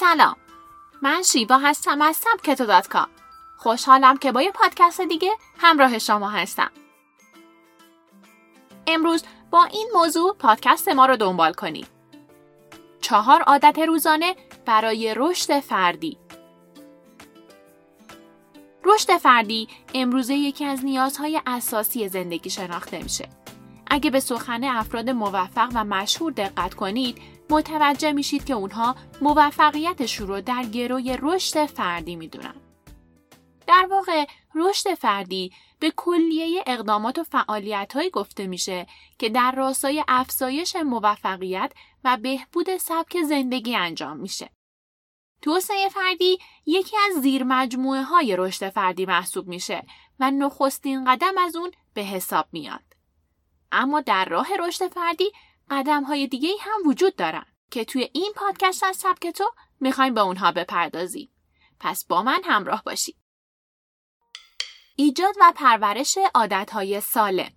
سلام. من شیبا هستم از سبکتو دات کام. خوشحالم که با یه پادکست دیگه همراه شما هستم. امروز با این موضوع پادکست ما رو دنبال کنید چهار عادت روزانه برای رشد فردی. رشد فردی امروزه یکی از نیازهای اساسی زندگی شناخته میشه. اگه به سخن افراد موفق و مشهور دقت کنید، متوجه میشید که اونها موفقیتشون رو در گروی رشد فردی می‌دونن. در واقع رشد فردی به کلیه اقدامات و فعالیت گفته میشه که در راستای افزایش موفقیت و بهبود سبک زندگی انجام میشه. توسعه فردی یکی از زیر مجموعه های رشد فردی محسوب میشه و نخستین قدم از اون به حساب میاد. اما در راه رشد فردی قدم های دیگه هم وجود دارن که توی این پادکست از سبک تو می‌خوایم به اونها بپردازیم. پس با من همراه باشید. ایجاد و پرورش عادتهای سالم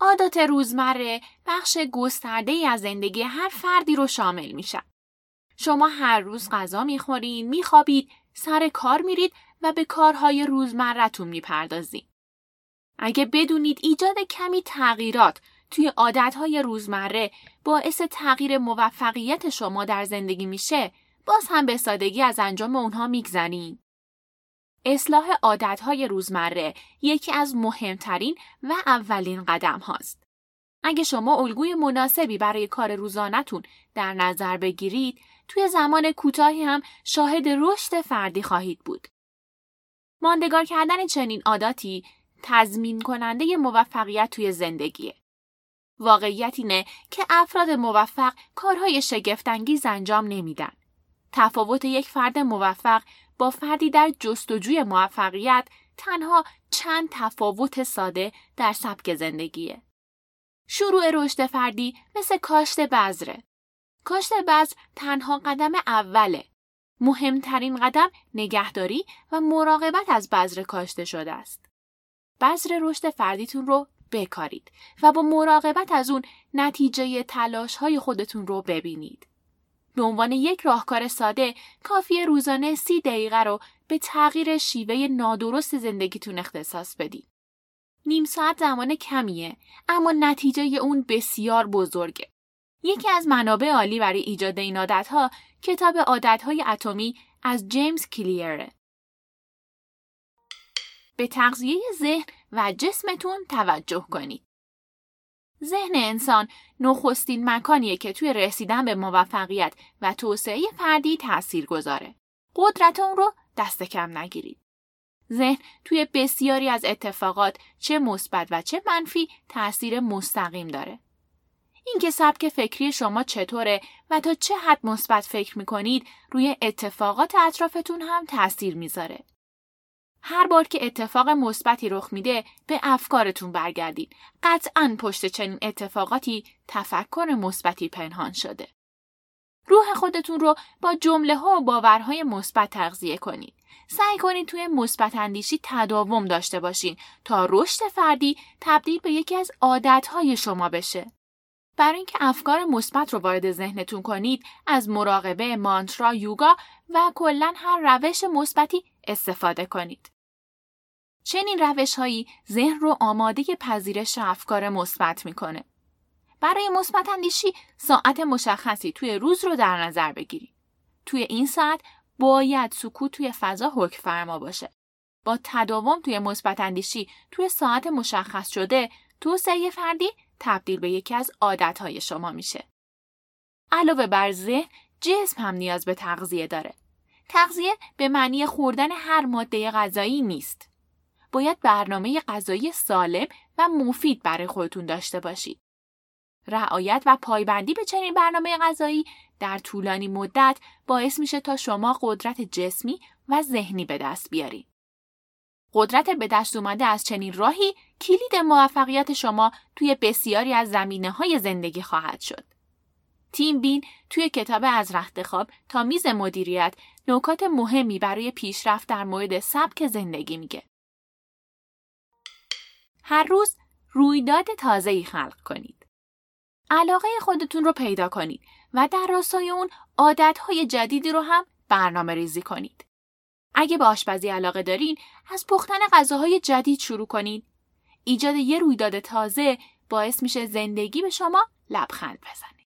عادات روزمره بخش گسترده ای از زندگی هر فردی رو شامل میشن. شما هر روز غذا می‌خورین، میخوابید، سر کار میرید و به کارهای روزمرتون می‌پردازید. اگه بدونید ایجاد کمی تغییرات توی عادتهای روزمره باعث تغییر موفقیت شما در زندگی میشه، باز هم به سادگی از انجام اونها میگذرین. اصلاح عادتهای روزمره یکی از مهمترین و اولین قدم هاست. اگه شما الگوی مناسبی برای کار روزانهتون در نظر بگیرید، توی زمان کوتاهی هم شاهد رشد فردی خواهید بود. ماندگار کردن چنین عاداتی تضمین کننده موفقیت توی زندگیه. واقعیت اینه که افراد موفق کارهای شگفتانگیز انجام نمیدن. تفاوت یک فرد موفق با فردی در جستجوی موفقیت تنها چند تفاوت ساده در سبک زندگیه. شروع رشد فردی مثل کاشت بذره. کاشت بذر تنها قدم اوله. مهمترین قدم نگهداری و مراقبت از بذر کاشته شده است. بذر رشد فردیتون رو بکارید و با مراقبت از اون نتیجه تلاش های خودتون رو ببینید. به عنوان یک راهکار ساده کافی روزانه سی دقیقه رو به تغییر شیوه نادرست زندگیتون اختصاص بدید. نیم ساعت زمان کمیه اما نتیجه اون بسیار بزرگه. یکی از منابع عالی برای ایجاد این عادتها کتاب عادتهای اتمی از جیمز کلیره. به تغذیه ذهن و جسمتون توجه کنید. ذهن انسان نخستین مکانیه که توی رسیدن به موفقیت و توسعه فردی تأثیر گذاره. قدرت اون رو دست کم نگیرید. ذهن توی بسیاری از اتفاقات چه مثبت و چه منفی تأثیر مستقیم داره. اینکه سبک فکری شما چطوره و تا چه حد مثبت فکر می‌کنید روی اتفاقات اطرافتون هم تأثیر می‌ذاره. هر بار که اتفاق مثبتی رخ میده به افکارتون برگردید. قطعا پشت چنین اتفاقاتی تفکر مثبتی پنهان شده. روح خودتون رو با جمله ها و باورهای مثبت تغذیه کنید. سعی کنید توی مثبت اندیشی تداوم داشته باشین تا رشد فردی تبدیل به یکی از عادتهای شما بشه. برای اینکه افکار مثبت رو وارد ذهنتون کنید از مراقبه، مانترا، یوگا و کلا هر روش مثبتی استفاده کنید. چنین روش هایی ذهن رو آماده پذیرش افکار مثبت می‌کنه. برای مثبت اندیشی ساعت مشخصی توی روز رو در نظر بگیرید. توی این ساعت باید سکوت توی فضا حکم فرما باشه. با تداوم توی مثبت اندیشی توی ساعت مشخص شده توسعه فردی تبدیل به یکی از عادتهای شما میشه. علاوه بر ذهن جسم هم نیاز به تغذیه داره. تغذیه به معنی خوردن هر ماده غذایی نیست. باید برنامه غذایی سالم و مفید برای خودتون داشته باشید. رعایت و پایبندی به چنین برنامه غذایی در طولانی مدت باعث میشه تا شما قدرت جسمی و ذهنی به دست بیارید. قدرت به دست اومده از چنین راهی کلید موفقیت شما توی بسیاری از زمینه های زندگی خواهد شد. تیم بین توی کتاب از رخت خواب تا میز مدیریت نکات مهمی برای پیشرفت در مورد سبک زندگی میگه. هر روز رویداد تازه‌ای خلق کنید. علاقه خودتون رو پیدا کنید و در راستای اون عادتهای جدیدی رو هم برنامه ریزی کنید. اگه به آشپزی علاقه دارین، از پختن غذاهای جدید شروع کنید. ایجاد یه رویداد تازه باعث میشه زندگی به شما لبخند بزنه.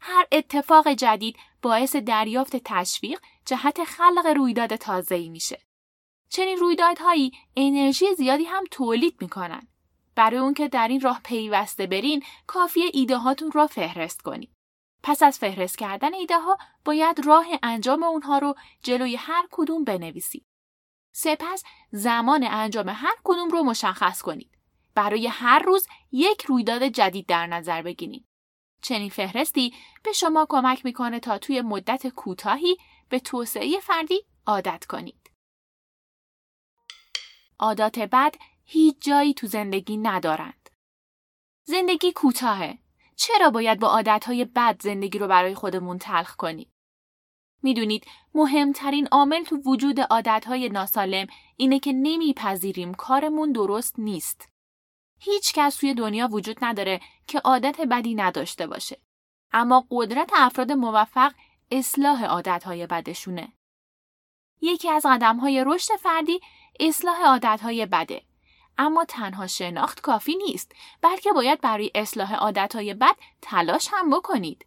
هر اتفاق جدید باعث دریافت تشویق جهت خلق رویداد تازه‌ای میشه. چنین رویدادهایی انرژی زیادی هم تولید می‌کنن. برای اون که در این راه پیوسته برین کافیه ایده هاتون را فهرست کنید. پس از فهرست کردن ایده ها باید راه انجام اونها رو جلوی هر کدوم بنویسید. سپس زمان انجام هر کدوم رو مشخص کنید. برای هر روز یک رویداد جدید در نظر بگیرید. چنین فهرستی به شما کمک می‌کنه تا توی مدت کوتاهی به توسعه فردی عادت کنید. عادات بد هیچ جایی تو زندگی ندارند. زندگی کوتاهه. چرا باید با عادتهای بد زندگی رو برای خودمون تلخ کنیم؟ می‌دونید مهمترین عامل تو وجود عادتهای ناسالم اینه که نمیپذیریم کارمون درست نیست. هیچ کس توی دنیا وجود نداره که عادت بدی نداشته باشه. اما قدرت افراد موفق اصلاح عادتهای بدشونه. یکی از قدمهای رشد فردی اصلاح عادتهای بده. اما تنها شناخت کافی نیست بلکه باید برای اصلاح عادتهای بد تلاش هم بکنید.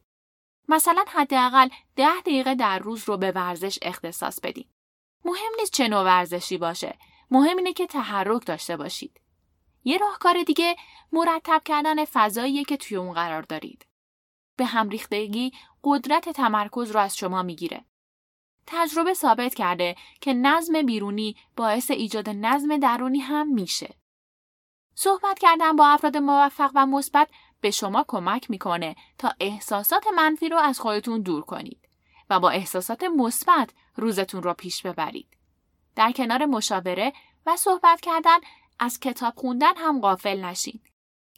مثلا حداقل ده دقیقه در روز رو به ورزش اختصاص بدید. مهم نیست چه نوع ورزشی باشه. مهم اینه که تحرک داشته باشید. یه راهکار دیگه مرتب کردن فضاییه که توی اون قرار دارید. به هم ریختگی قدرت تمرکز رو از شما می‌گیره. تجربه ثابت کرده که نظم بیرونی باعث ایجاد نظم درونی هم میشه. صحبت کردن با افراد موفق و مثبت به شما کمک می‌کنه تا احساسات منفی رو از خودتون دور کنید و با احساسات مثبت روزتون رو پیش ببرید. در کنار مشاوره و صحبت کردن از کتاب خوندن هم غافل نشین.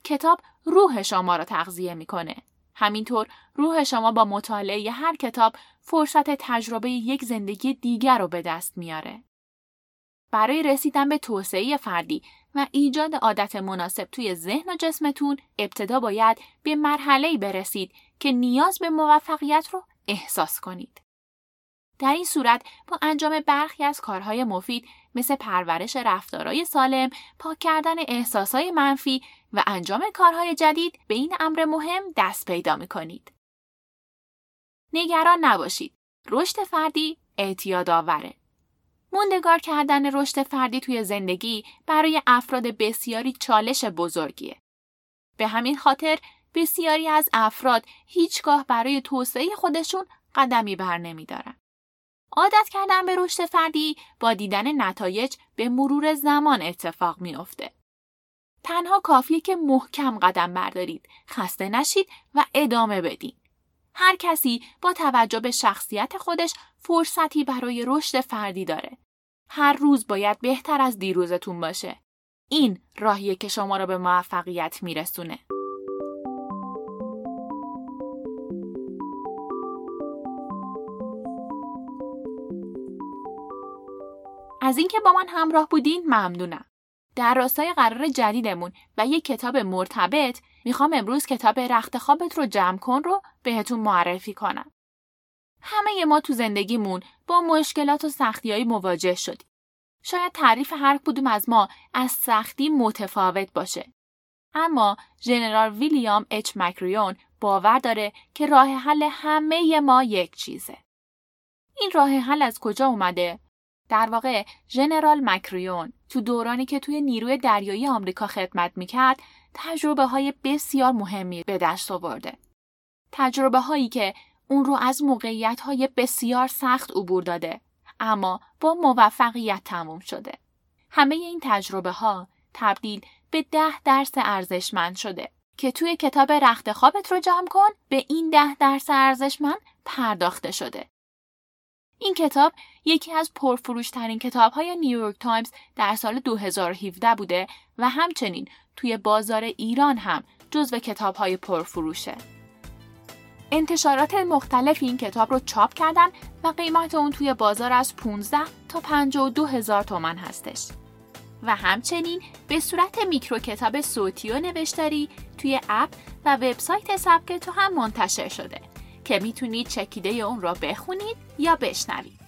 کتاب روح شما را تغذیه می‌کنه. همینطور روح شما با مطالعه هر کتاب فرصت تجربه یک زندگی دیگر رو به دست میاره. برای رسیدن به توسعه فردی و ایجاد عادت مناسب توی ذهن و جسمتون ابتدا باید به مرحله برسید که نیاز به موفقیت رو احساس کنید. در این صورت با انجام برخی از کارهای مفید مثل پرورش رفتارهای سالم، پاک کردن احساسهای منفی و انجام کارهای جدید به این امر مهم دست پیدا می کنید. نگران نباشید. رشد فردی اعتیاد آوره. موندگار کردن رشد فردی توی زندگی برای افراد بسیاری چالش بزرگیه. به همین خاطر بسیاری از افراد هیچگاه برای توسعه خودشون قدمی بر نمیدارن. عادت کردن به رشد فردی با دیدن نتایج به مرور زمان اتفاق میافته. تنها کافیه که محکم قدم بردارید، خسته نشید و ادامه بدین. هر کسی با توجه به شخصیت خودش فرصتی برای رشد فردی داره. هر روز باید بهتر از دیروزتون باشه. این راهیه که شما را به موفقیت میرسونه. از اینکه با من همراه بودین ممنونم. در راستای قرار جدیدمون و یک کتاب مرتبط می‌خوام امروز کتاب رخت خوابت رو جمع کن رو بهتون معرفی کنم. همه ما تو زندگیمون با مشکلات و سختیهایی مواجه شدیم. شاید تعریف هر کدوم از ما از سختی متفاوت باشه. اما ژنرال ویلیام اچ مکریون باور داره که راه حل همه ما یک چیزه. این راه حل از کجا اومده؟ در واقع ژنرال مکریون تو دورانی که توی نیروی دریایی آمریکا خدمت می‌کرد تجربه های بسیار مهمی به دست آورده. تجربه هایی که اون رو از موقعیت های بسیار سخت عبور داده اما با موفقیت تموم شده. همه این تجربه ها تبدیل به ده درس ارزشمند شده که توی کتاب رخت خوابت رو جمع کن به این ده درس ارزشمند پرداخته شده. این کتاب یکی از پرفروشترین کتاب های نیویورک تایمز در سال 2017 بوده و همچنین توی بازار ایران هم جزو کتاب های پرفروشه. انتشارات مختلف این کتاب رو چاپ کردن و قیمت اون توی بازار از 15 تا 52 هزار تومن هستش. و همچنین به صورت میکرو کتاب صوتی و نوشتاری توی اپ و وبسایت سبک تو هم منتشر شده که می‌تونید چکیده اون را بخونید یا بشنوید.